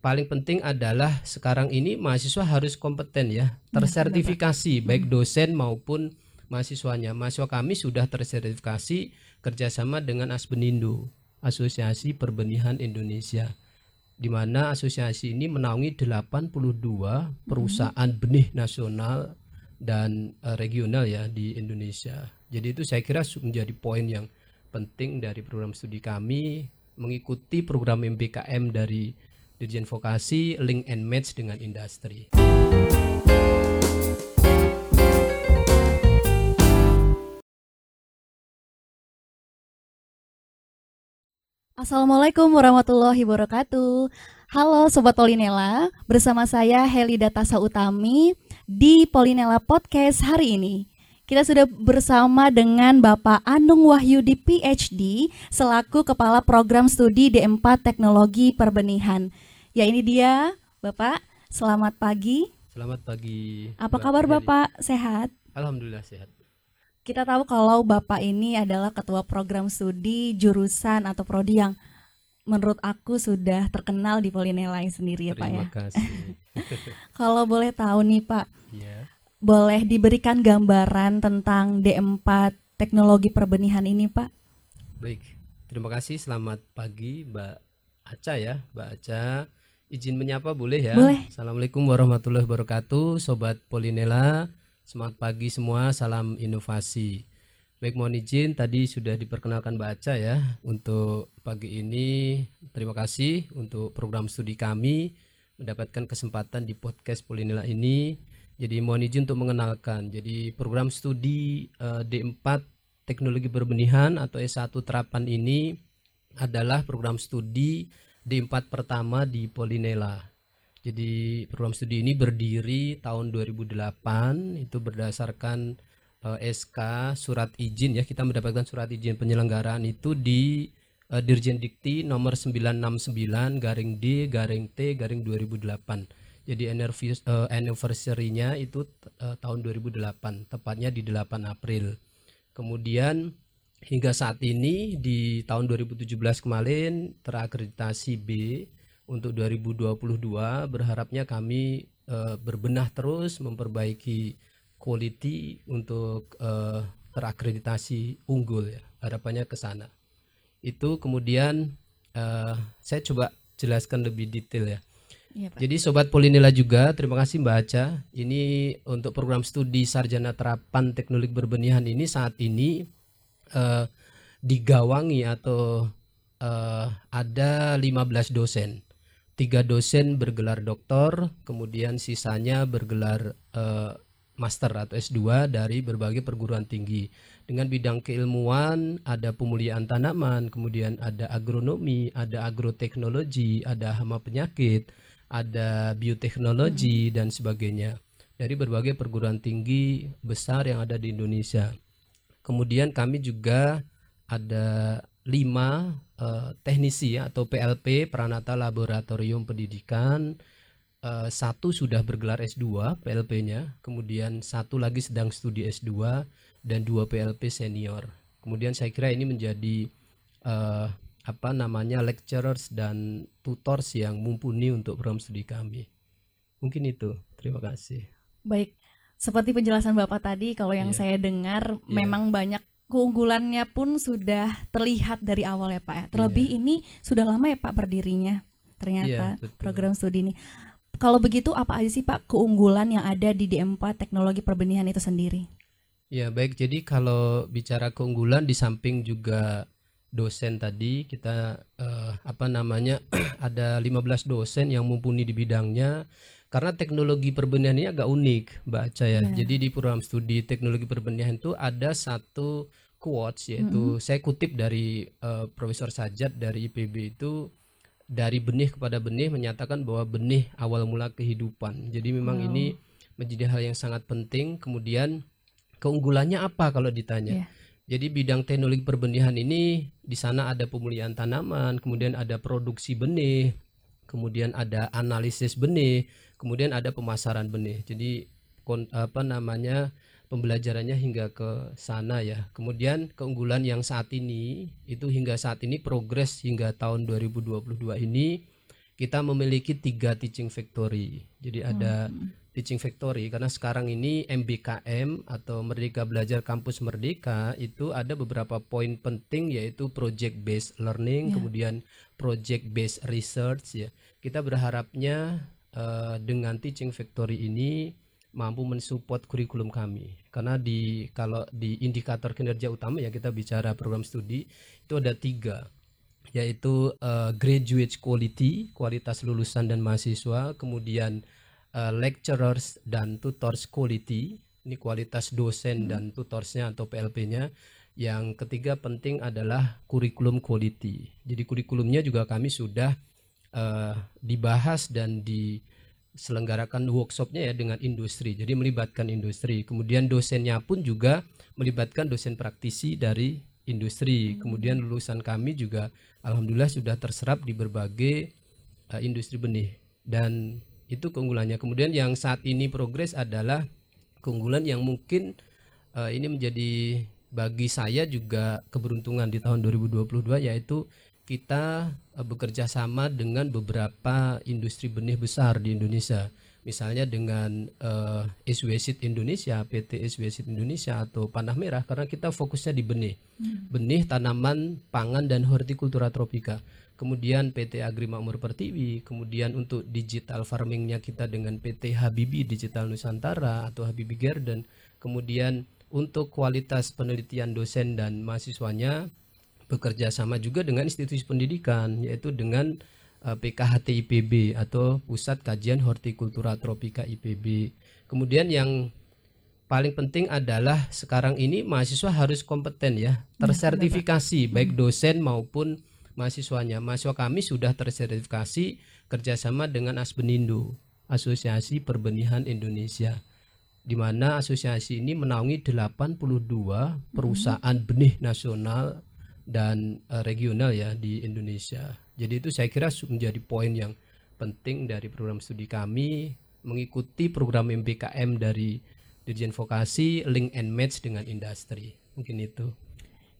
paling penting adalah sekarang ini mahasiswa harus kompeten ya, tersertifikasi baik dosen maupun mahasiswanya. Mahasiswa kami sudah tersertifikasi kerjasama dengan Asbenindo, Asosiasi Perbenihan Indonesia, di mana asosiasi ini menaungi 82 perusahaan benih nasional dan uh, regional ya di Indonesia. Jadi itu saya kira menjadi poin yang penting dari program studi kami mengikuti program MBKM dari Dirjen Vokasi Link and Match dengan industri. Assalamualaikum warahmatullahi wabarakatuh. Halo Sobat Polinela, bersama saya Heli Datasa Utami di Polinela Podcast hari ini. Kita sudah bersama dengan Bapak Anung Wahyudi PhD selaku Kepala Program Studi D4 Teknologi Perbenihan. Ya ini dia Bapak, selamat pagi. Selamat pagi. Apa kabar Heli. Bapak? Sehat? Alhamdulillah sehat. Kita tahu kalau Bapak ini adalah ketua program studi jurusan atau prodi yang menurut aku sudah terkenal di Polinela sendiri ya Pak ya. Terima kasih. Kalau boleh tahu nih Pak, ya. boleh diberikan gambaran tentang D4 teknologi perbenihan ini Pak? Baik. Terima kasih. Selamat pagi Mbak Aca ya, Mbak Aca. Izin menyapa boleh ya? Boleh. Assalamualaikum warahmatullahi wabarakatuh, Sobat Polinela. Semangat pagi semua, salam inovasi. Baik, mohon izin tadi sudah diperkenalkan Mbak Aca ya untuk pagi ini. Terima kasih untuk program studi kami mendapatkan kesempatan di podcast Polinela ini. Jadi mohon izin untuk mengenalkan. Jadi program studi eh, D4 Teknologi Berbenihan atau S1 terapan ini adalah program studi D4 pertama di Polinela. Jadi program studi ini berdiri tahun 2008 itu berdasarkan eh, SK surat izin ya kita mendapatkan surat izin penyelenggaraan itu di eh, Dirjen Dikti nomor 969 garing D garing T garing 2008. Jadi eh, anniversary-nya itu eh, tahun 2008 tepatnya di 8 April. Kemudian hingga saat ini di tahun 2017 kemarin terakreditasi B untuk 2022 berharapnya kami eh, berbenah terus memperbaiki quality untuk eh, terakreditasi unggul ya harapannya ke sana itu kemudian eh, saya coba jelaskan lebih detail ya Iya Pak. jadi Sobat Polinela juga, terima kasih Mbak Aca. Ini untuk program studi Sarjana Terapan Teknologi Berbenihan ini saat ini eh, digawangi atau eh, ada 15 dosen. Tiga dosen bergelar doktor, kemudian sisanya bergelar eh, master atau S2 dari berbagai perguruan tinggi. Dengan bidang keilmuan ada pemulihan tanaman, kemudian ada agronomi, ada agroteknologi, ada hama penyakit, ada bioteknologi dan sebagainya dari berbagai perguruan tinggi besar yang ada di Indonesia. Kemudian kami juga ada lima eh, teknisi ya, atau PLP Pranata Laboratorium Pendidikan. Eh, satu sudah bergelar S2 PLP-nya, kemudian satu lagi sedang studi S2 dan dua PLP senior. Kemudian saya kira ini menjadi eh, apa namanya lecturers dan tutors yang mumpuni untuk program studi kami. Mungkin itu. Terima kasih. Baik, seperti penjelasan Bapak tadi, kalau yang Iya. saya dengar Iya. memang banyak keunggulannya pun sudah terlihat dari awal ya Pak ya. Terlebih ini sudah lama ya Pak berdirinya ternyata Iya, betul. program studi ini. Kalau begitu apa aja sih Pak keunggulan yang ada di D4 teknologi perbenihan itu sendiri? Ya, baik. Jadi kalau bicara keunggulan di samping juga dosen tadi kita eh, apa namanya ada 15 dosen yang mumpuni di bidangnya karena teknologi perbenihan ini agak unik Mbak Aca ya. Ya. Jadi di program studi teknologi perbenihan itu ada satu quotes yaitu saya kutip dari eh, Profesor Sajat dari IPB itu dari benih kepada benih menyatakan bahwa benih awal mula kehidupan. Jadi memang Wow. ini menjadi hal yang sangat penting. Kemudian keunggulannya apa kalau ditanya? Iya. Jadi bidang teknologi perbenihan ini di sana ada pemulihan tanaman, kemudian ada produksi benih, kemudian ada analisis benih, kemudian ada pemasaran benih. Jadi kon- apa namanya pembelajarannya hingga ke sana ya. Kemudian keunggulan yang saat ini itu hingga saat ini progres hingga tahun 2022 ini kita memiliki tiga teaching factory. Jadi ada teaching factory karena sekarang ini MBKM atau Merdeka Belajar Kampus Merdeka itu ada beberapa poin penting yaitu project based learning, Ya. kemudian project based research ya. Kita berharapnya eh, dengan teaching factory ini mampu mensupport kurikulum kami. Karena di kalau di indikator kinerja utama ya kita bicara program studi itu ada tiga. Yaitu eh, graduate quality kualitas lulusan dan mahasiswa kemudian eh, lecturers dan tutors quality ini kualitas dosen dan tutorsnya atau PLP-nya yang ketiga penting adalah kurikulum quality. Jadi kurikulumnya juga kami sudah eh, dibahas dan diselenggarakan workshopnya ya dengan industri. Jadi melibatkan industri. Kemudian dosennya pun juga melibatkan dosen praktisi dari industri. Kemudian lulusan kami juga alhamdulillah sudah terserap di berbagai eh, industri benih. Dan itu keunggulannya. Kemudian yang saat ini progres adalah keunggulan yang mungkin eh, ini menjadi bagi saya juga keberuntungan di tahun 2022 yaitu kita eh, bekerja sama dengan beberapa industri benih besar di Indonesia. Misalnya dengan eh, SWSIT Indonesia, PT SWSIT Indonesia atau Panah Merah karena kita fokusnya di benih. Benih tanaman pangan dan hortikultura tropika. Kemudian PT Agri Makmur Pertiwi, kemudian untuk digital farmingnya kita dengan PT Habibi Digital Nusantara atau Habibi Garden. Kemudian untuk kualitas penelitian dosen dan mahasiswanya bekerja sama juga dengan institusi pendidikan yaitu dengan eh, PKHT IPB atau Pusat Kajian Hortikultura Tropika IPB. Kemudian yang paling penting adalah sekarang ini mahasiswa harus kompeten ya, tersertifikasi baik dosen maupun mahasiswanya. Mahasiswa kami sudah tersertifikasi kerjasama dengan Asbenindo, Asosiasi Perbenihan Indonesia di mana asosiasi ini menaungi 82 perusahaan benih nasional dan eh, regional ya di Indonesia. Jadi itu saya kira menjadi poin yang penting dari program studi kami mengikuti program MBKM dari Dirjen Vokasi link and match dengan industri. Mungkin itu.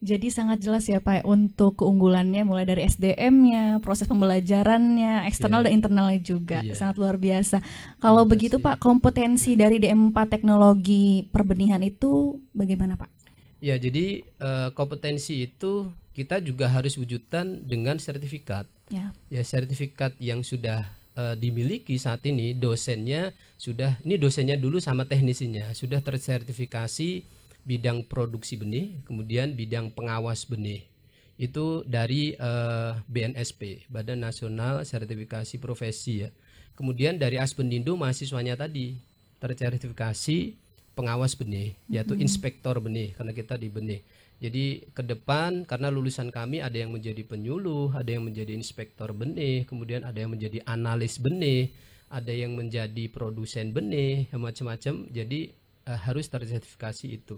Jadi sangat jelas ya Pak untuk keunggulannya mulai dari SDM-nya, proses pembelajarannya, eksternal Iya. dan internalnya juga. Iya. Sangat luar biasa. Kalau begitu. Pak, kompetensi dari DM4 teknologi perbenihan itu bagaimana Pak? Ya, jadi eh, kompetensi itu kita juga harus wujudkan dengan sertifikat. Ya. Ya, sertifikat yang sudah eh, dimiliki saat ini dosennya sudah ini dosennya dulu sama teknisinya sudah tersertifikasi bidang produksi benih, kemudian bidang pengawas benih. Itu dari eh, BNSP, Badan Nasional Sertifikasi Profesi ya. Kemudian dari Aspendindo mahasiswanya tadi tersertifikasi pengawas benih, yaitu inspektor benih karena kita di benih. Jadi ke depan karena lulusan kami ada yang menjadi penyuluh, ada yang menjadi inspektor benih, kemudian ada yang menjadi analis benih, ada yang menjadi produsen benih, macam-macam. Jadi eh, harus tersertifikasi itu.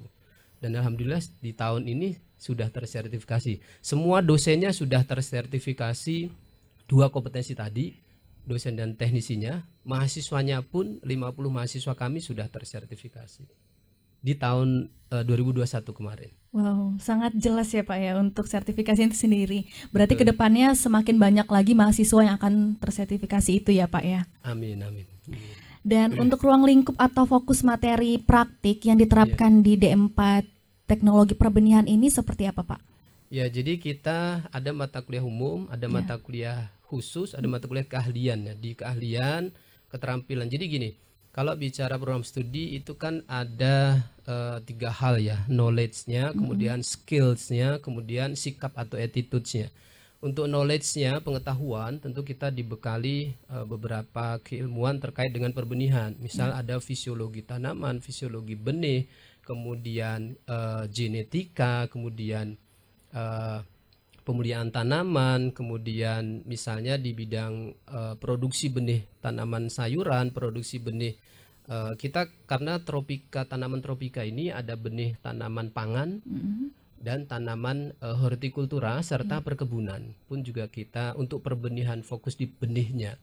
Dan alhamdulillah di tahun ini sudah tersertifikasi. Semua dosennya sudah tersertifikasi dua kompetensi tadi, dosen dan teknisinya. Mahasiswanya pun 50 mahasiswa kami sudah tersertifikasi di tahun eh, 2021 kemarin. Wow, sangat jelas ya Pak ya untuk sertifikasi itu sendiri. Berarti Betul. ke depannya semakin banyak lagi mahasiswa yang akan tersertifikasi itu ya Pak ya. Amin amin. Dan untuk ruang lingkup atau fokus materi praktik yang diterapkan di D4 teknologi perbenihan ini seperti apa Pak? Ya, jadi kita ada mata kuliah umum, ada Ya. mata kuliah khusus, ada mata kuliah keahlian ya. Di keahlian, keterampilan. Jadi gini, kalau bicara program studi itu kan ada eh, tiga hal ya, knowledge-nya, kemudian skills-nya, kemudian sikap atau attitudes-nya. Untuk knowledge-nya, pengetahuan, tentu kita dibekali eh, beberapa keilmuan terkait dengan perbenihan. Misal ada fisiologi tanaman, fisiologi benih, kemudian eh, genetika, kemudian eh, pemuliaan tanaman, kemudian misalnya di bidang eh, produksi benih tanaman sayuran, produksi benih eh, kita karena tropika tanaman tropika ini ada benih tanaman pangan dan tanaman eh, hortikultura serta perkebunan pun juga kita untuk perbenihan fokus di benihnya.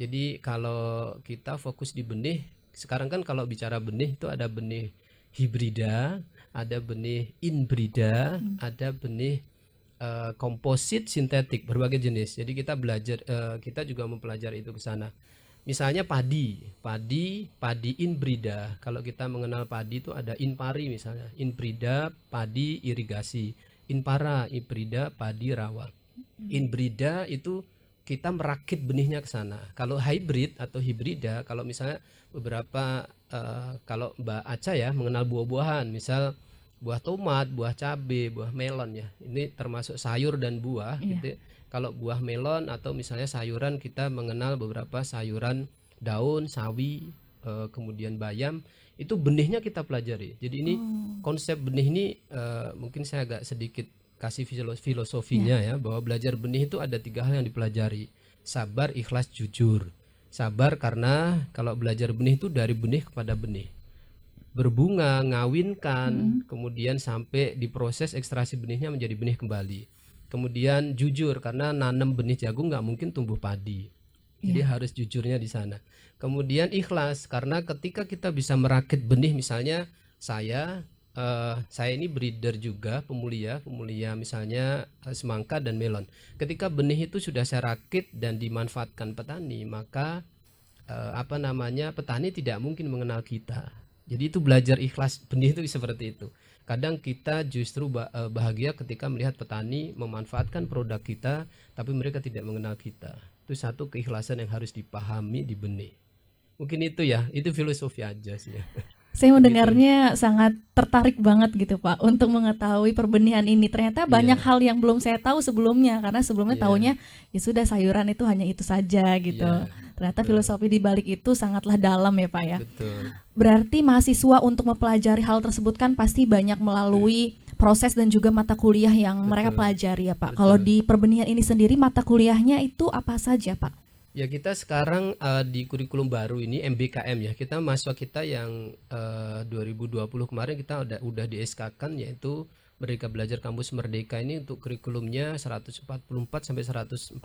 Jadi kalau kita fokus di benih, sekarang kan kalau bicara benih itu ada benih hibrida, ada benih inbrida, ada benih uh, sintetik berbagai jenis. Jadi kita belajar uh, kita juga mempelajari itu ke sana. Misalnya padi, padi, padi inbrida. Kalau kita mengenal padi itu ada inpari misalnya, inbrida, padi irigasi, inpara, inbrida, padi rawa. Inbrida itu kita merakit benihnya ke sana. Kalau hybrid atau hibrida, kalau misalnya beberapa uh, kalau Mbak Aca ya mengenal buah-buahan, misal buah tomat, buah cabe, buah melon ya. Ini termasuk sayur dan buah iya. gitu. Kalau buah melon atau misalnya sayuran kita mengenal beberapa sayuran daun, sawi, uh, kemudian bayam itu benihnya kita pelajari. Jadi ini oh. konsep benih ini uh, mungkin saya agak sedikit kasih filosofinya yeah. ya bahwa belajar benih itu ada tiga hal yang dipelajari sabar ikhlas jujur sabar karena kalau belajar benih itu dari benih kepada benih berbunga ngawinkan hmm. kemudian sampai diproses ekstraksi benihnya menjadi benih kembali kemudian jujur karena nanam benih jagung nggak mungkin tumbuh padi jadi yeah. harus jujurnya di sana kemudian ikhlas karena ketika kita bisa merakit benih misalnya saya uh, saya ini breeder juga pemulia pemulia misalnya uh, semangka dan melon. Ketika benih itu sudah saya rakit dan dimanfaatkan petani maka uh, apa namanya petani tidak mungkin mengenal kita. Jadi itu belajar ikhlas benih itu seperti itu. Kadang kita justru bahagia ketika melihat petani memanfaatkan produk kita tapi mereka tidak mengenal kita. Itu satu keikhlasan yang harus dipahami di benih. Mungkin itu ya itu filosofi aja sih. Saya mendengarnya gitu. sangat tertarik banget gitu Pak untuk mengetahui perbenihan ini. Ternyata yeah. banyak hal yang belum saya tahu sebelumnya karena sebelumnya yeah. tahunya ya sudah sayuran itu hanya itu saja gitu. Yeah. Ternyata Betul. filosofi di balik itu sangatlah dalam ya Pak ya. Betul. Berarti mahasiswa untuk mempelajari hal tersebut kan pasti banyak melalui proses dan juga mata kuliah yang Betul. mereka pelajari ya Pak. Betul. Kalau di perbenihan ini sendiri mata kuliahnya itu apa saja Pak? Ya kita sekarang uh, di kurikulum baru ini MBKM ya kita mahasiswa kita yang uh, 2020 kemarin kita udah udah di SK kan yaitu Merdeka Belajar Kampus Merdeka ini untuk kurikulumnya 144 sampai 146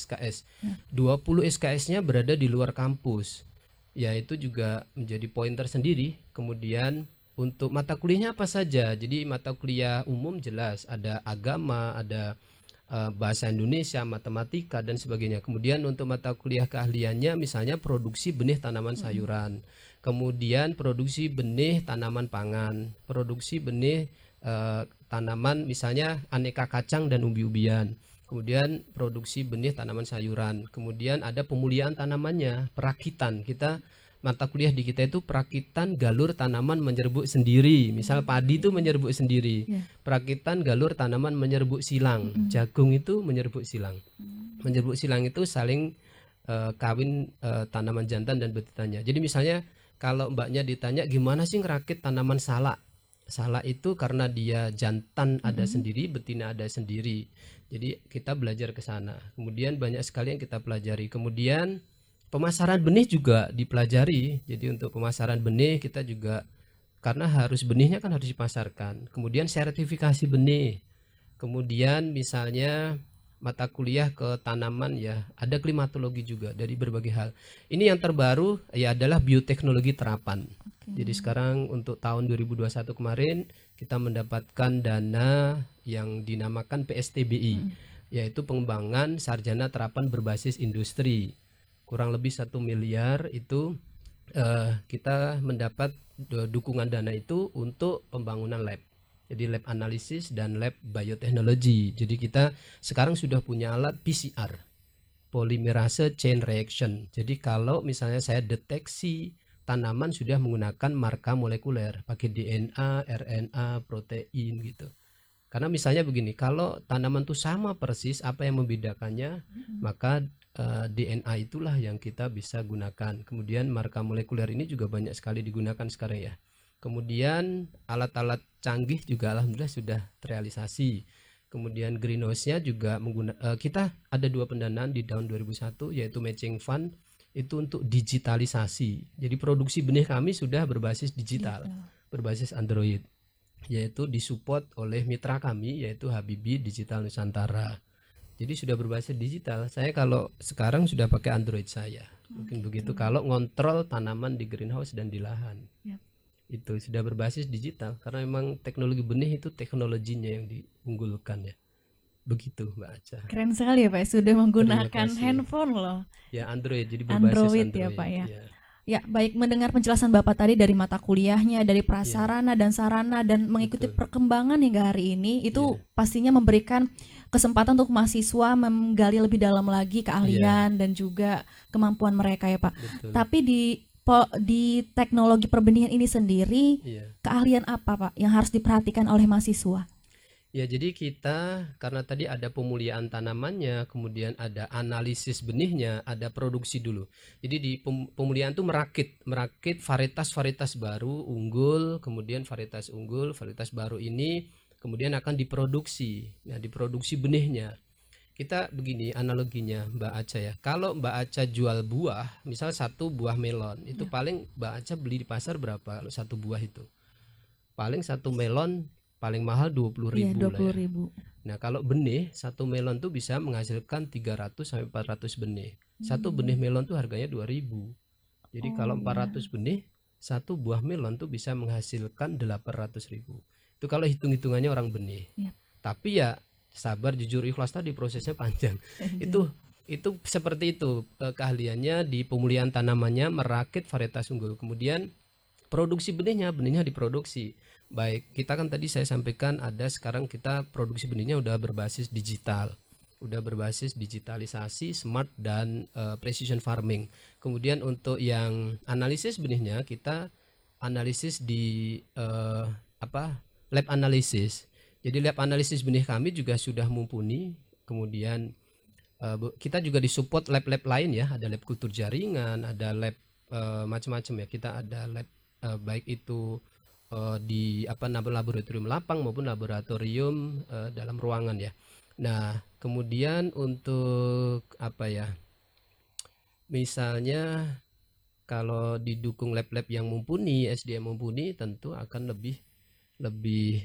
SKS. Ya. 20 SKS-nya berada di luar kampus. Ya itu juga menjadi poin tersendiri. Kemudian untuk mata kuliahnya apa saja? Jadi mata kuliah umum jelas ada agama, ada Eh, bahasa Indonesia, matematika dan sebagainya. Kemudian untuk mata kuliah keahliannya misalnya produksi benih tanaman sayuran, kemudian produksi benih tanaman pangan, produksi benih uh, tanaman misalnya aneka kacang dan umbi-umbian. Kemudian produksi benih tanaman sayuran, kemudian ada pemuliaan tanamannya, perakitan. Kita mata kuliah di kita itu perakitan galur tanaman menyerbuk sendiri. Misal padi itu menyerbuk sendiri. Yeah. Perakitan galur tanaman menyerbuk silang. Mm. Jagung itu menyerbuk silang. Mm. Menyerbuk silang itu saling uh, kawin uh, tanaman jantan dan betinanya. Jadi misalnya kalau mbaknya ditanya gimana sih ngerakit tanaman salak? Salak itu karena dia jantan mm. ada sendiri, betina ada sendiri. Jadi kita belajar ke sana. Kemudian banyak sekali yang kita pelajari. Kemudian pemasaran benih juga dipelajari. Jadi untuk pemasaran benih kita juga karena harus benihnya kan harus dipasarkan. Kemudian sertifikasi benih. Kemudian misalnya mata kuliah ke tanaman ya, ada klimatologi juga dari berbagai hal. Ini yang terbaru ya adalah bioteknologi terapan. Okay. Jadi sekarang untuk tahun 2021 kemarin kita mendapatkan dana yang dinamakan PSTBI, hmm. yaitu pengembangan sarjana terapan berbasis industri kurang lebih satu miliar itu uh, kita mendapat dukungan dana itu untuk pembangunan lab. Jadi lab analisis dan lab bioteknologi. Jadi kita sekarang sudah punya alat PCR, polymerase chain reaction. Jadi kalau misalnya saya deteksi tanaman sudah menggunakan marka molekuler, pakai DNA, RNA, protein gitu. Karena misalnya begini, kalau tanaman itu sama persis, apa yang membedakannya? Maka uh, eh, DNA itulah yang kita bisa gunakan. Kemudian marka molekuler ini juga banyak sekali digunakan sekarang ya. Kemudian alat-alat canggih juga alhamdulillah sudah terrealisasi. Kemudian greenhouse-nya juga menggunakan uh, kita ada dua pendanaan di tahun 2001 yaitu matching fund itu untuk digitalisasi. Jadi produksi benih kami sudah berbasis digital, berbasis Android yaitu disupport oleh mitra kami yaitu Habibi Digital Nusantara jadi sudah berbasis digital saya kalau sekarang sudah pakai Android saya mungkin okay. begitu kalau ngontrol tanaman di greenhouse dan di lahan yep. itu sudah berbasis digital karena memang teknologi benih itu teknologinya yang diunggulkan ya begitu Mbak Aca. Keren sekali ya Pak, sudah menggunakan handphone loh. Ya Android jadi berbasis Android Android, ya, Pak, ya. ya. Ya, baik mendengar penjelasan Bapak tadi dari mata kuliahnya, dari prasarana dan sarana dan mengikuti Betul. perkembangan hingga hari ini itu Iya. pastinya memberikan kesempatan untuk mahasiswa menggali lebih dalam lagi keahlian dan juga kemampuan mereka ya, Pak. Betul. Tapi di di teknologi perbenihan ini sendiri Iya. keahlian apa, Pak, yang harus diperhatikan oleh mahasiswa? Ya, jadi kita karena tadi ada pemuliaan tanamannya, kemudian ada analisis benihnya, ada produksi dulu. Jadi di pem- pemuliaan itu merakit, merakit varietas-varietas baru unggul, kemudian varietas unggul, varietas baru ini kemudian akan diproduksi. Nah, diproduksi benihnya. Kita begini analoginya Mbak Aca ya. Kalau Mbak Aca jual buah, misal satu buah melon, itu paling Mbak Aca beli di pasar berapa kalau satu buah itu? Paling satu melon paling mahal 20.000 Iya, ribu 20 ribu. Nah, kalau benih satu melon tuh bisa menghasilkan 300 sampai 400 benih. Satu benih melon tuh harganya 2000. Jadi Hmm. Oh, kalau iya. 400 benih, satu buah melon tuh bisa menghasilkan 800 ribu. Itu kalau hitung-hitungannya orang benih. Iya. Tapi ya sabar jujur ikhlas tadi prosesnya panjang. itu itu seperti itu eh, keahliannya di pemulihan tanamannya merakit varietas unggul. Kemudian produksi benihnya, benihnya diproduksi. Baik, kita kan tadi saya sampaikan ada sekarang kita produksi benihnya udah berbasis digital. Udah berbasis digitalisasi, smart dan eh, precision farming. Kemudian untuk yang analisis benihnya kita analisis di eh, apa? lab analisis. Jadi lab analisis benih kami juga sudah mumpuni. Kemudian bu- kita juga disupport lab-lab lain ya, ada lab kultur jaringan, ada lab macam-macam ya. Kita ada lab eh, baik itu eh, di apa namanya laboratorium lapang maupun laboratorium eh, dalam ruangan ya. Nah, kemudian untuk apa ya? Misalnya kalau didukung lab-lab yang mumpuni, SDM mumpuni tentu akan lebih lebih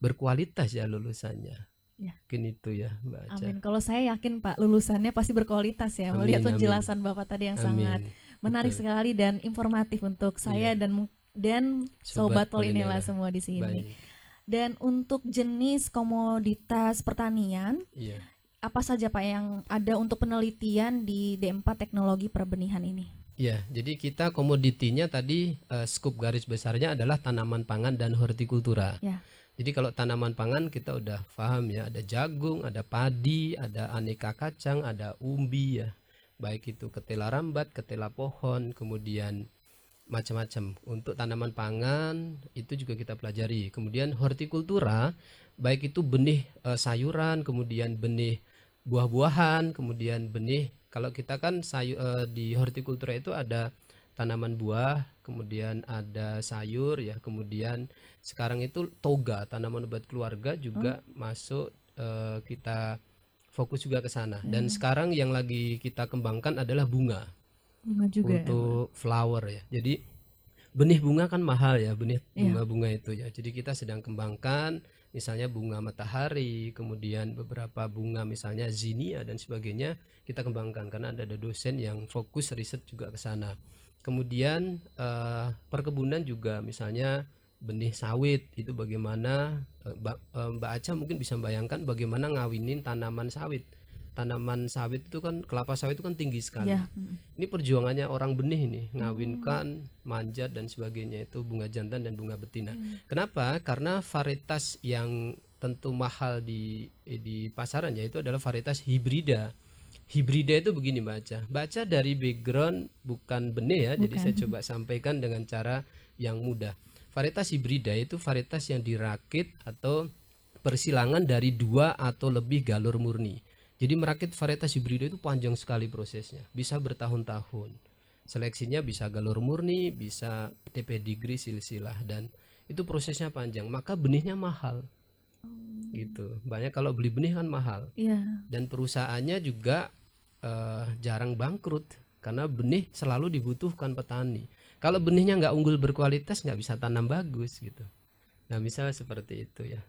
berkualitas ya lulusannya. Ya. Mungkin itu ya, Mbak. Amin. Kalau saya yakin Pak lulusannya pasti berkualitas ya. Amin, Melihat amin. penjelasan Bapak tadi yang sangat Amin. Menarik Betul. sekali dan informatif untuk saya Iya. dan dan Sobat sobat Polinela Polinela. semua di sini. Baik. Dan untuk jenis komoditas pertanian, Iya. apa saja Pak yang ada untuk penelitian di D4 Teknologi Perbenihan ini? Ya, jadi kita komoditinya tadi eh, skup garis besarnya adalah tanaman pangan dan hortikultura. Ya. Jadi kalau tanaman pangan kita udah paham ya, ada jagung, ada padi, ada aneka kacang, ada umbi ya. Baik itu ketela rambat, ketela pohon, kemudian macam-macam. Untuk tanaman pangan itu juga kita pelajari. Kemudian hortikultura, baik itu benih eh, sayuran, kemudian benih buah-buahan, kemudian benih kalau kita kan sayu, eh, di hortikultura itu ada tanaman buah, kemudian ada sayur ya, kemudian sekarang itu toga, tanaman obat keluarga juga masuk eh, kita fokus juga ke sana. Dan sekarang yang lagi kita kembangkan adalah bunga Bunga juga. ya, untuk flower ya. Jadi benih bunga kan mahal ya, benih Iya. bunga-bunga itu ya. Jadi kita sedang kembangkan misalnya bunga matahari, kemudian beberapa bunga misalnya zinia dan sebagainya kita kembangkan karena ada ada dosen yang fokus riset juga ke sana. Kemudian eh, perkebunan juga misalnya benih sawit itu bagaimana eh, Mbak, eh, Mbak Aca mungkin bisa bayangkan bagaimana ngawinin tanaman sawit. Tanaman sawit itu kan kelapa sawit itu kan tinggi sekali. Ya. Ini perjuangannya orang benih nih, ngawinkan, manjat dan sebagainya itu bunga jantan dan bunga betina. Kenapa? Karena varietas yang tentu mahal di di pasaran yaitu adalah varietas hibrida. Hibrida itu begini baca. Baca dari background bukan benih ya, jadi saya coba sampaikan dengan cara yang mudah. Varietas hibrida itu varietas yang dirakit atau persilangan dari dua atau lebih galur murni. Jadi merakit varietas hibrida itu panjang sekali prosesnya, bisa bertahun-tahun. Seleksinya bisa galur murni, bisa TP degree silsilah dan itu prosesnya panjang, maka benihnya mahal. Gitu. Banyak kalau beli benih kan mahal Iya. dan perusahaannya juga eh, jarang bangkrut karena benih selalu dibutuhkan petani. Kalau benihnya nggak unggul berkualitas nggak bisa tanam bagus gitu. Nah misalnya seperti itu ya.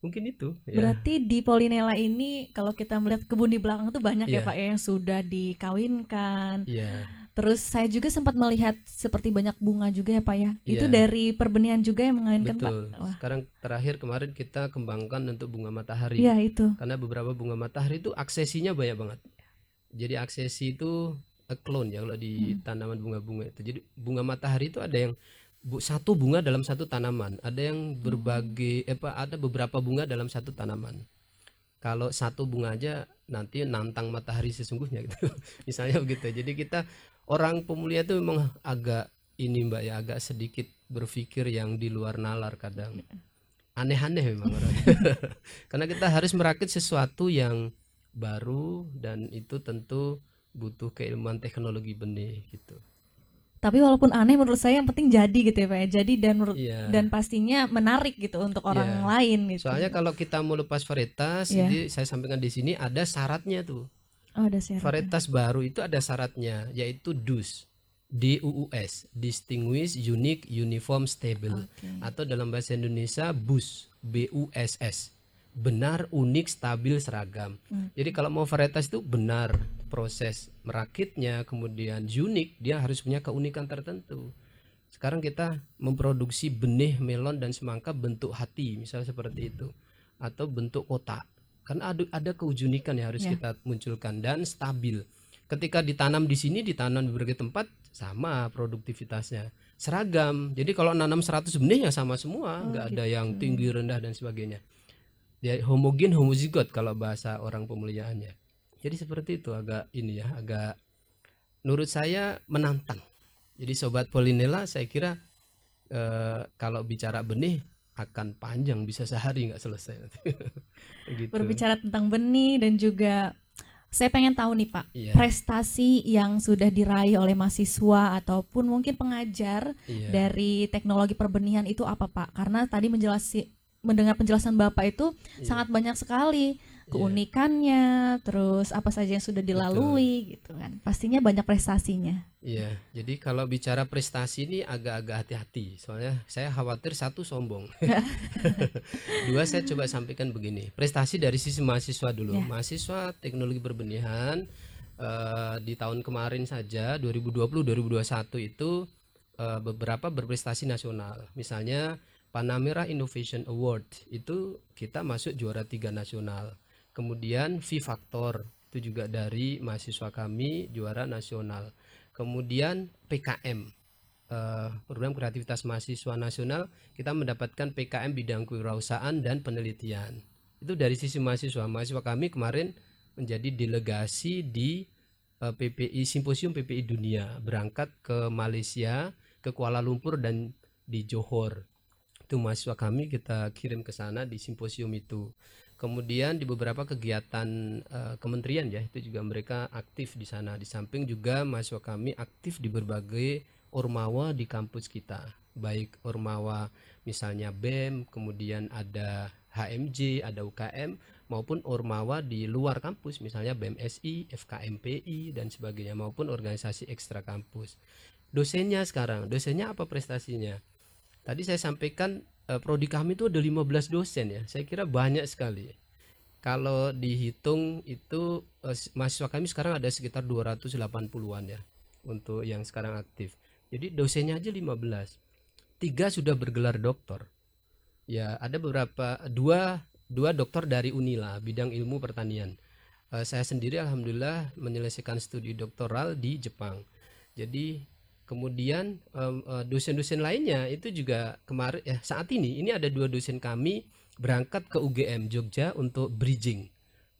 Mungkin itu. Ya. Berarti di Polinela ini kalau kita melihat kebun di belakang tuh banyak ya Iya. Pak ya yang sudah dikawinkan, Iya. Terus saya juga sempat melihat seperti banyak bunga juga ya Pak ya. Itu Iya. dari perbenihan juga yang mengawinkan Pak. Betul. Wah, Sekarang terakhir kemarin kita kembangkan untuk bunga matahari. iya itu. Karena beberapa bunga matahari itu aksesinya banyak banget. Jadi aksesi itu a clone ya kalau di tanaman bunga-bunga itu. Jadi bunga matahari itu ada yang bu- satu bunga dalam satu tanaman, ada yang berbagai eh, apa ada beberapa bunga dalam satu tanaman. Kalau satu bunga aja nanti nantang matahari sesungguhnya gitu. Misalnya begitu. Jadi kita orang pemulia itu memang agak ini Mbak ya agak sedikit berpikir yang di luar nalar kadang. Aneh-aneh memang orangnya. Karena kita harus merakit sesuatu yang baru dan itu tentu butuh keilmuan teknologi benih gitu. Tapi walaupun aneh menurut saya yang penting jadi gitu ya Pak ya. Jadi dan Iya. dan pastinya menarik gitu untuk orang Iya. lain gitu. Soalnya kalau kita mau lepas varietas, Iya. jadi saya sampaikan di sini ada syaratnya tuh. oh, ada syarat. Varietas baru itu ada syaratnya yaitu DUS. DUUS, Distinguished Unique Uniform Stable Oke. atau dalam bahasa Indonesia BUS, BUSS. Benar, unik, stabil, seragam. Hmm. Jadi kalau mau varietas itu benar proses merakitnya, kemudian unik, dia harus punya keunikan tertentu. Sekarang kita memproduksi benih melon dan semangka bentuk hati, misalnya seperti itu, atau bentuk kotak. Karena ada ada keunikan yang harus Ya. kita munculkan dan stabil. Ketika ditanam di sini, ditanam di berbagai tempat, sama produktivitasnya. Seragam. Jadi kalau nanam 100 benih ya sama semua, Oh, nggak ada gitu. yang tinggi, rendah dan sebagainya. Ya homogen, homozigot kalau bahasa orang pemuliaannya. Jadi seperti itu agak ini ya, agak menurut saya menantang. Jadi sobat Polinella saya kira eh, kalau bicara benih akan panjang bisa sehari nggak selesai nanti. gitu. Berbicara tentang benih dan juga saya pengen tahu nih Pak, Iya, prestasi yang sudah diraih oleh mahasiswa ataupun mungkin pengajar iya. dari teknologi perbenihan itu apa Pak? Karena tadi menjelasi mendengar penjelasan Bapak itu Iya. sangat banyak sekali keunikannya, terus apa saja yang sudah dilalui gitu kan. Pastinya banyak prestasinya. Iya, jadi kalau bicara prestasi ini agak-agak hati-hati. Soalnya saya khawatir satu sombong. Dua saya coba sampaikan begini. Prestasi dari sisi mahasiswa dulu. Ya. Mahasiswa teknologi perbenihan eh, di tahun kemarin saja 2020-2021 itu eh, beberapa berprestasi nasional. Misalnya Panamera Innovation Award itu kita masuk juara tiga nasional. Kemudian V Factor itu juga dari mahasiswa kami juara nasional. Kemudian PKM eh, program kreativitas mahasiswa nasional kita mendapatkan PKM bidang kewirausahaan dan penelitian. Itu dari sisi mahasiswa. Mahasiswa kami kemarin menjadi delegasi di eh, PPI Simposium PPI Dunia berangkat ke Malaysia, ke Kuala Lumpur dan di Johor. Itu mahasiswa kami kita kirim ke sana di simposium itu. Kemudian di beberapa kegiatan eh, kementerian ya itu juga mereka aktif di sana. Di samping juga mahasiswa kami aktif di berbagai ormawa di kampus kita. Baik ormawa misalnya BEM, kemudian ada HMJ, ada UKM maupun ormawa di luar kampus misalnya BMSI, FKMPI dan sebagainya maupun organisasi ekstra kampus. Dosennya sekarang, dosennya apa prestasinya? Tadi saya sampaikan eh, prodi kami itu ada 15 dosen ya. Saya kira banyak sekali. Kalau dihitung itu eh, mahasiswa kami sekarang ada sekitar 280-an ya untuk yang sekarang aktif. Jadi dosennya aja 15. Tiga sudah bergelar doktor. Ya, ada beberapa dua dua doktor dari Unila bidang ilmu pertanian. Eh, saya sendiri alhamdulillah menyelesaikan studi doktoral di Jepang. Jadi kemudian em, eh, dosen-dosen lainnya itu juga kemarin ya saat ini ini ada dua dosen kami berangkat ke UGM Jogja untuk bridging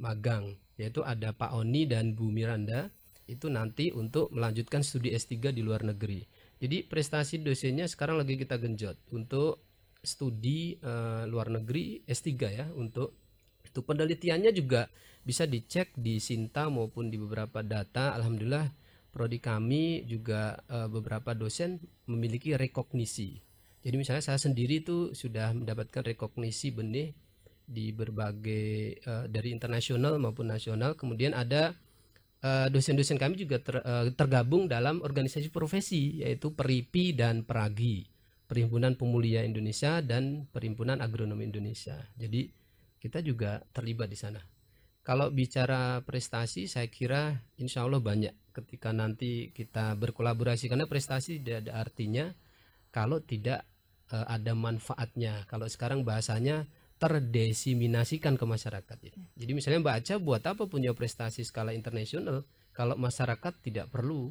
magang yaitu ada Pak Oni dan Bu Miranda itu nanti untuk melanjutkan studi S3 di luar negeri. Jadi prestasi dosennya sekarang lagi kita genjot untuk studi eh, luar negeri S3 ya untuk itu penelitiannya juga bisa dicek di Sinta maupun di beberapa data. Alhamdulillah prodi kami juga eh, beberapa dosen memiliki rekognisi. Jadi misalnya saya sendiri itu sudah mendapatkan rekognisi benih di berbagai eh, dari internasional maupun nasional. Kemudian ada eh, dosen-dosen kami juga ter- eh, tergabung dalam organisasi profesi yaitu Peripi dan Peragi, Perhimpunan Pemulia Indonesia dan Perhimpunan Agronomi Indonesia. Jadi kita juga terlibat di sana. Kalau bicara prestasi, saya kira insya Allah banyak ketika nanti kita berkolaborasi karena prestasi tidak ada artinya kalau tidak uh, ada manfaatnya. Kalau sekarang bahasanya terdesiminasikan ke masyarakat ya. Jadi misalnya Mbak Aca buat apa punya prestasi skala internasional kalau masyarakat tidak perlu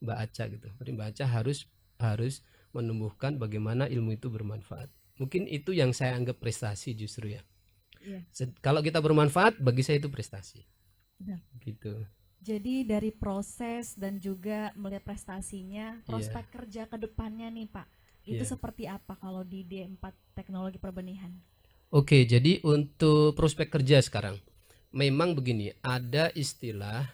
Mbak Aca gitu. Jadi Mbak Aca harus harus menumbuhkan bagaimana ilmu itu bermanfaat. Mungkin itu yang saya anggap prestasi justru ya. Yeah. Kalau kita bermanfaat, bagi saya itu prestasi. Benar. Gitu. Jadi dari proses dan juga melihat prestasinya, prospek yeah. kerja ke depannya nih Pak, itu yeah. seperti apa kalau di D4 Teknologi Perbenihan? Oke, jadi untuk prospek kerja sekarang, memang begini, ada istilah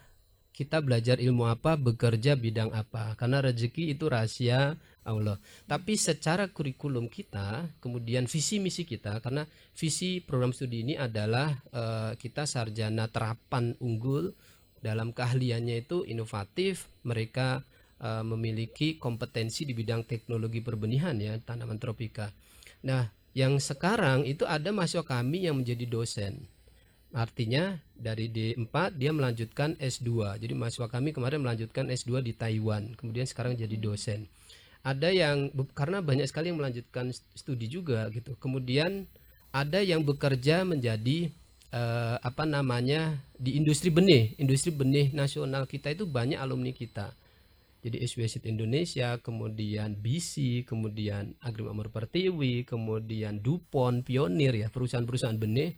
kita belajar ilmu apa, bekerja bidang apa, karena rezeki itu rahasia Allah. Tapi secara kurikulum kita, kemudian visi misi kita, karena visi program studi ini adalah uh, kita sarjana terapan unggul dalam keahliannya itu inovatif, mereka uh, memiliki kompetensi di bidang teknologi perbenihan ya tanaman tropika. Nah, yang sekarang itu ada mahasiswa kami yang menjadi dosen. Artinya dari D4 dia melanjutkan S2. Jadi mahasiswa kami kemarin melanjutkan S2 di Taiwan, kemudian sekarang jadi dosen ada yang karena banyak sekali yang melanjutkan studi juga gitu kemudian ada yang bekerja menjadi uh, apa namanya di industri benih industri benih nasional kita itu banyak alumni kita jadi SWSIT Indonesia, kemudian BC, kemudian Agrimakmur Pertiwi, kemudian Dupont, Pionir ya perusahaan-perusahaan benih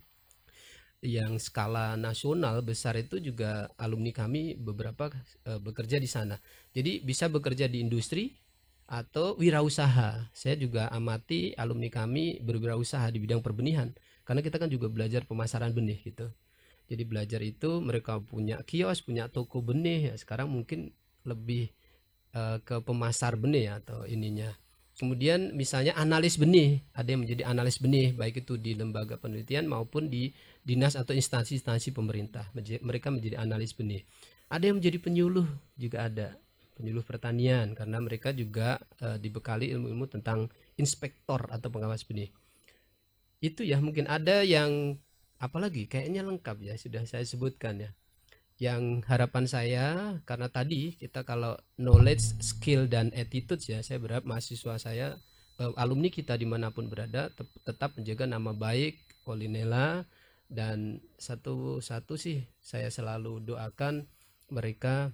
yang skala nasional besar itu juga alumni kami beberapa uh, bekerja di sana. Jadi bisa bekerja di industri, atau wirausaha. Saya juga amati alumni kami berwirausaha di bidang perbenihan karena kita kan juga belajar pemasaran benih gitu. Jadi belajar itu mereka punya kios, punya toko benih ya. Sekarang mungkin lebih uh, ke pemasar benih ya, atau ininya. Kemudian misalnya analis benih, ada yang menjadi analis benih baik itu di lembaga penelitian maupun di dinas atau instansi-instansi pemerintah. Mereka menjadi analis benih. Ada yang menjadi penyuluh juga ada penyuluh pertanian karena mereka juga uh, dibekali ilmu-ilmu tentang inspektor atau pengawas benih. Itu ya mungkin ada yang apalagi kayaknya lengkap ya sudah saya sebutkan ya. Yang harapan saya karena tadi kita kalau knowledge, skill dan attitude ya saya berharap mahasiswa saya uh, alumni kita di mana pun berada tetap menjaga nama baik Polinela dan satu-satu sih saya selalu doakan mereka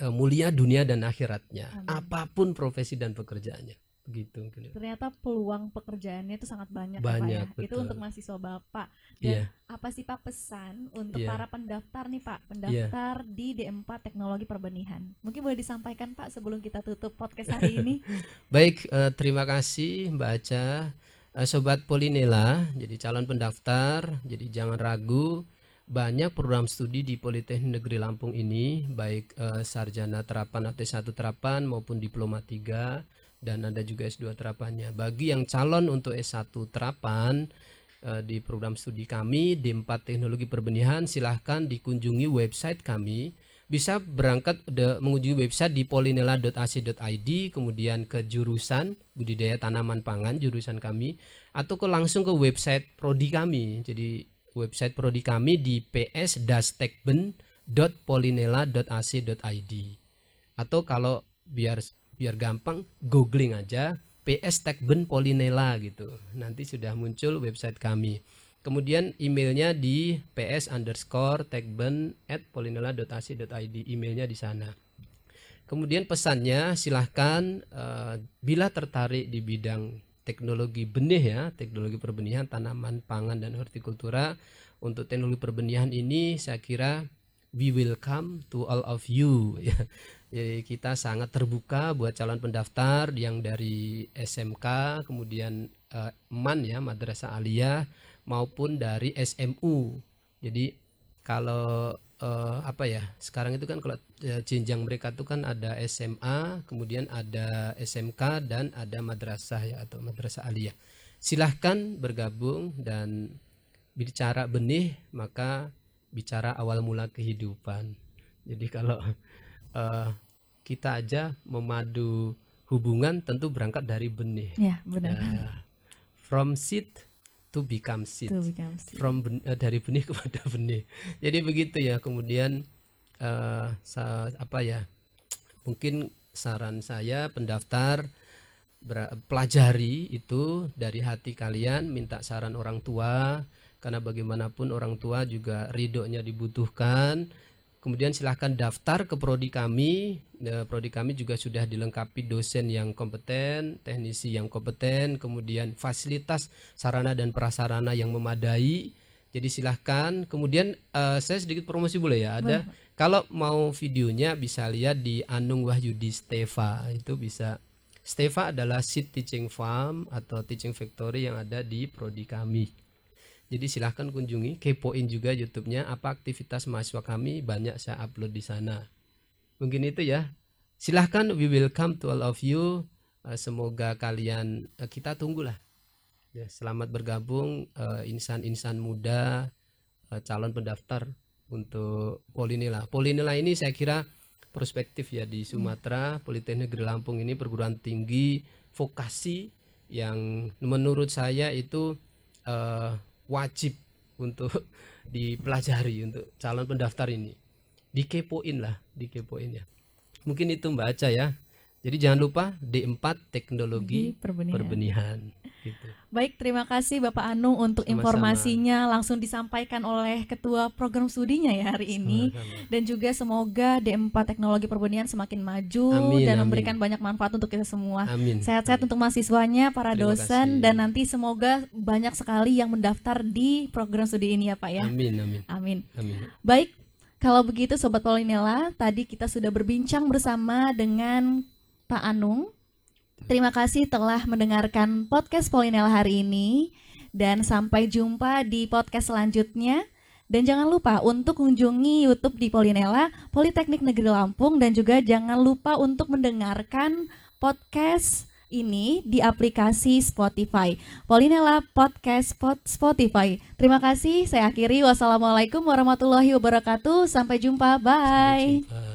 uh, mulia dunia dan akhiratnya Amin. apa pun profesi dan pekerjaannya begitu ternyata peluang pekerjaannya itu sangat banyak, banyak ya, Pak ya. itu untuk mahasiswa bapak dan yeah. apa sih pak pesan untuk yeah. para pendaftar nih pak pendaftar yeah. di D4 Teknologi Perbenihan mungkin boleh disampaikan pak sebelum kita tutup podcast hari ini baik uh, terima kasih mbak Aca uh, sobat Polinela jadi calon pendaftar jadi jangan ragu banyak program studi di Politeknik Negeri Lampung ini baik uh, sarjana terapan atau S1 terapan maupun diploma 3 dan ada juga S2 terapannya. Bagi yang calon untuk S1 terapan uh, di program studi kami D4 Teknologi Perbenihan silahkan dikunjungi website kami. Bisa berangkat de, mengunjungi website di polinela.ac.id kemudian ke jurusan budidaya tanaman pangan jurusan kami atau ke langsung ke website prodi kami. Jadi website prodi kami di ps-tekben.polinela.ac.id atau kalau biar biar gampang googling aja PS Tekben Polinela gitu nanti sudah muncul website kami kemudian emailnya di ps underscore tekben at polinela.ac.id emailnya di sana kemudian pesannya silahkan uh, bila tertarik di bidang teknologi benih ya, teknologi perbenihan tanaman pangan dan hortikultura. Untuk teknologi perbenihan ini saya kira we will come to all of you. Jadi kita sangat terbuka buat calon pendaftar yang dari SMK, kemudian uh, MAN ya, Madrasah Aliyah maupun dari SMU. Jadi kalau uh, apa ya sekarang itu kan kalau uh, jenjang mereka itu kan ada SMA kemudian ada SMK dan ada madrasah ya atau madrasah aliyah silahkan bergabung dan bicara benih maka bicara awal mula kehidupan jadi kalau uh, kita aja memadu hubungan tentu berangkat dari benih ya benar ya, from seed to become seed. To become seed. From ben- uh, dari benih kepada benih. Jadi begitu ya. Kemudian uh, sa- apa ya? Mungkin saran saya pendaftar pelajari itu dari hati kalian, minta saran orang tua karena bagaimanapun orang tua juga ridhonya dibutuhkan kemudian silahkan daftar ke prodi kami. Eh, prodi kami juga sudah dilengkapi dosen yang kompeten teknisi yang kompeten kemudian fasilitas sarana dan prasarana yang memadai. Jadi silahkan. Kemudian eh, saya sedikit promosi boleh ya? Ada? Kalau mau videonya bisa lihat di Anung Wahyudi Steva itu bisa. Steva adalah seed teaching farm atau teaching factory yang ada di prodi kami jadi silahkan kunjungi, kepoin juga YouTube-nya apa aktivitas mahasiswa kami banyak saya upload di sana. Mungkin itu ya. Silahkan we will come to all of you. Eh, semoga kalian eh, kita tunggulah. Ya, selamat bergabung eh, insan-insan muda calon pendaftar untuk Polinela. Polinela ini saya kira prospektif ya di Sumatera, Politeknik Negeri Lampung ini perguruan tinggi vokasi yang menurut saya itu eh, wajib untuk dipelajari untuk calon pendaftar ini. Dikepoin lah dikepoin ya. Mungkin itu Mbak Aca ya. Jadi jangan lupa D4 teknologi Di perbenihan. Gitu. Baik, terima kasih Bapak Anung untuk Sama-sama. informasinya langsung disampaikan oleh Ketua Program Studinya ya hari ini. Sama-sama. Dan juga semoga D4 Teknologi Perbenihan semakin maju Amin, dan amin. memberikan banyak manfaat untuk kita semua. Amin. Sehat-sehat untuk mahasiswanya, para Terima dosen, kasih. dan nanti semoga banyak sekali yang mendaftar di program studi ini ya Pak ya. Amin amin Amin. amin. Baik, kalau begitu Sobat Polinela, tadi kita sudah berbincang bersama dengan Pak Anung. Terima kasih telah mendengarkan podcast Polinela hari ini dan sampai jumpa di podcast selanjutnya. Dan jangan lupa untuk kunjungi YouTube di Polinela Politeknik Negeri Lampung dan juga jangan lupa untuk mendengarkan podcast ini di aplikasi Spotify. Polinela Podcast Spot- Spotify. Terima kasih. Saya akhiri. Wassalamualaikum warahmatullahi wabarakatuh. Sampai jumpa. Bye. Sampai jumpa.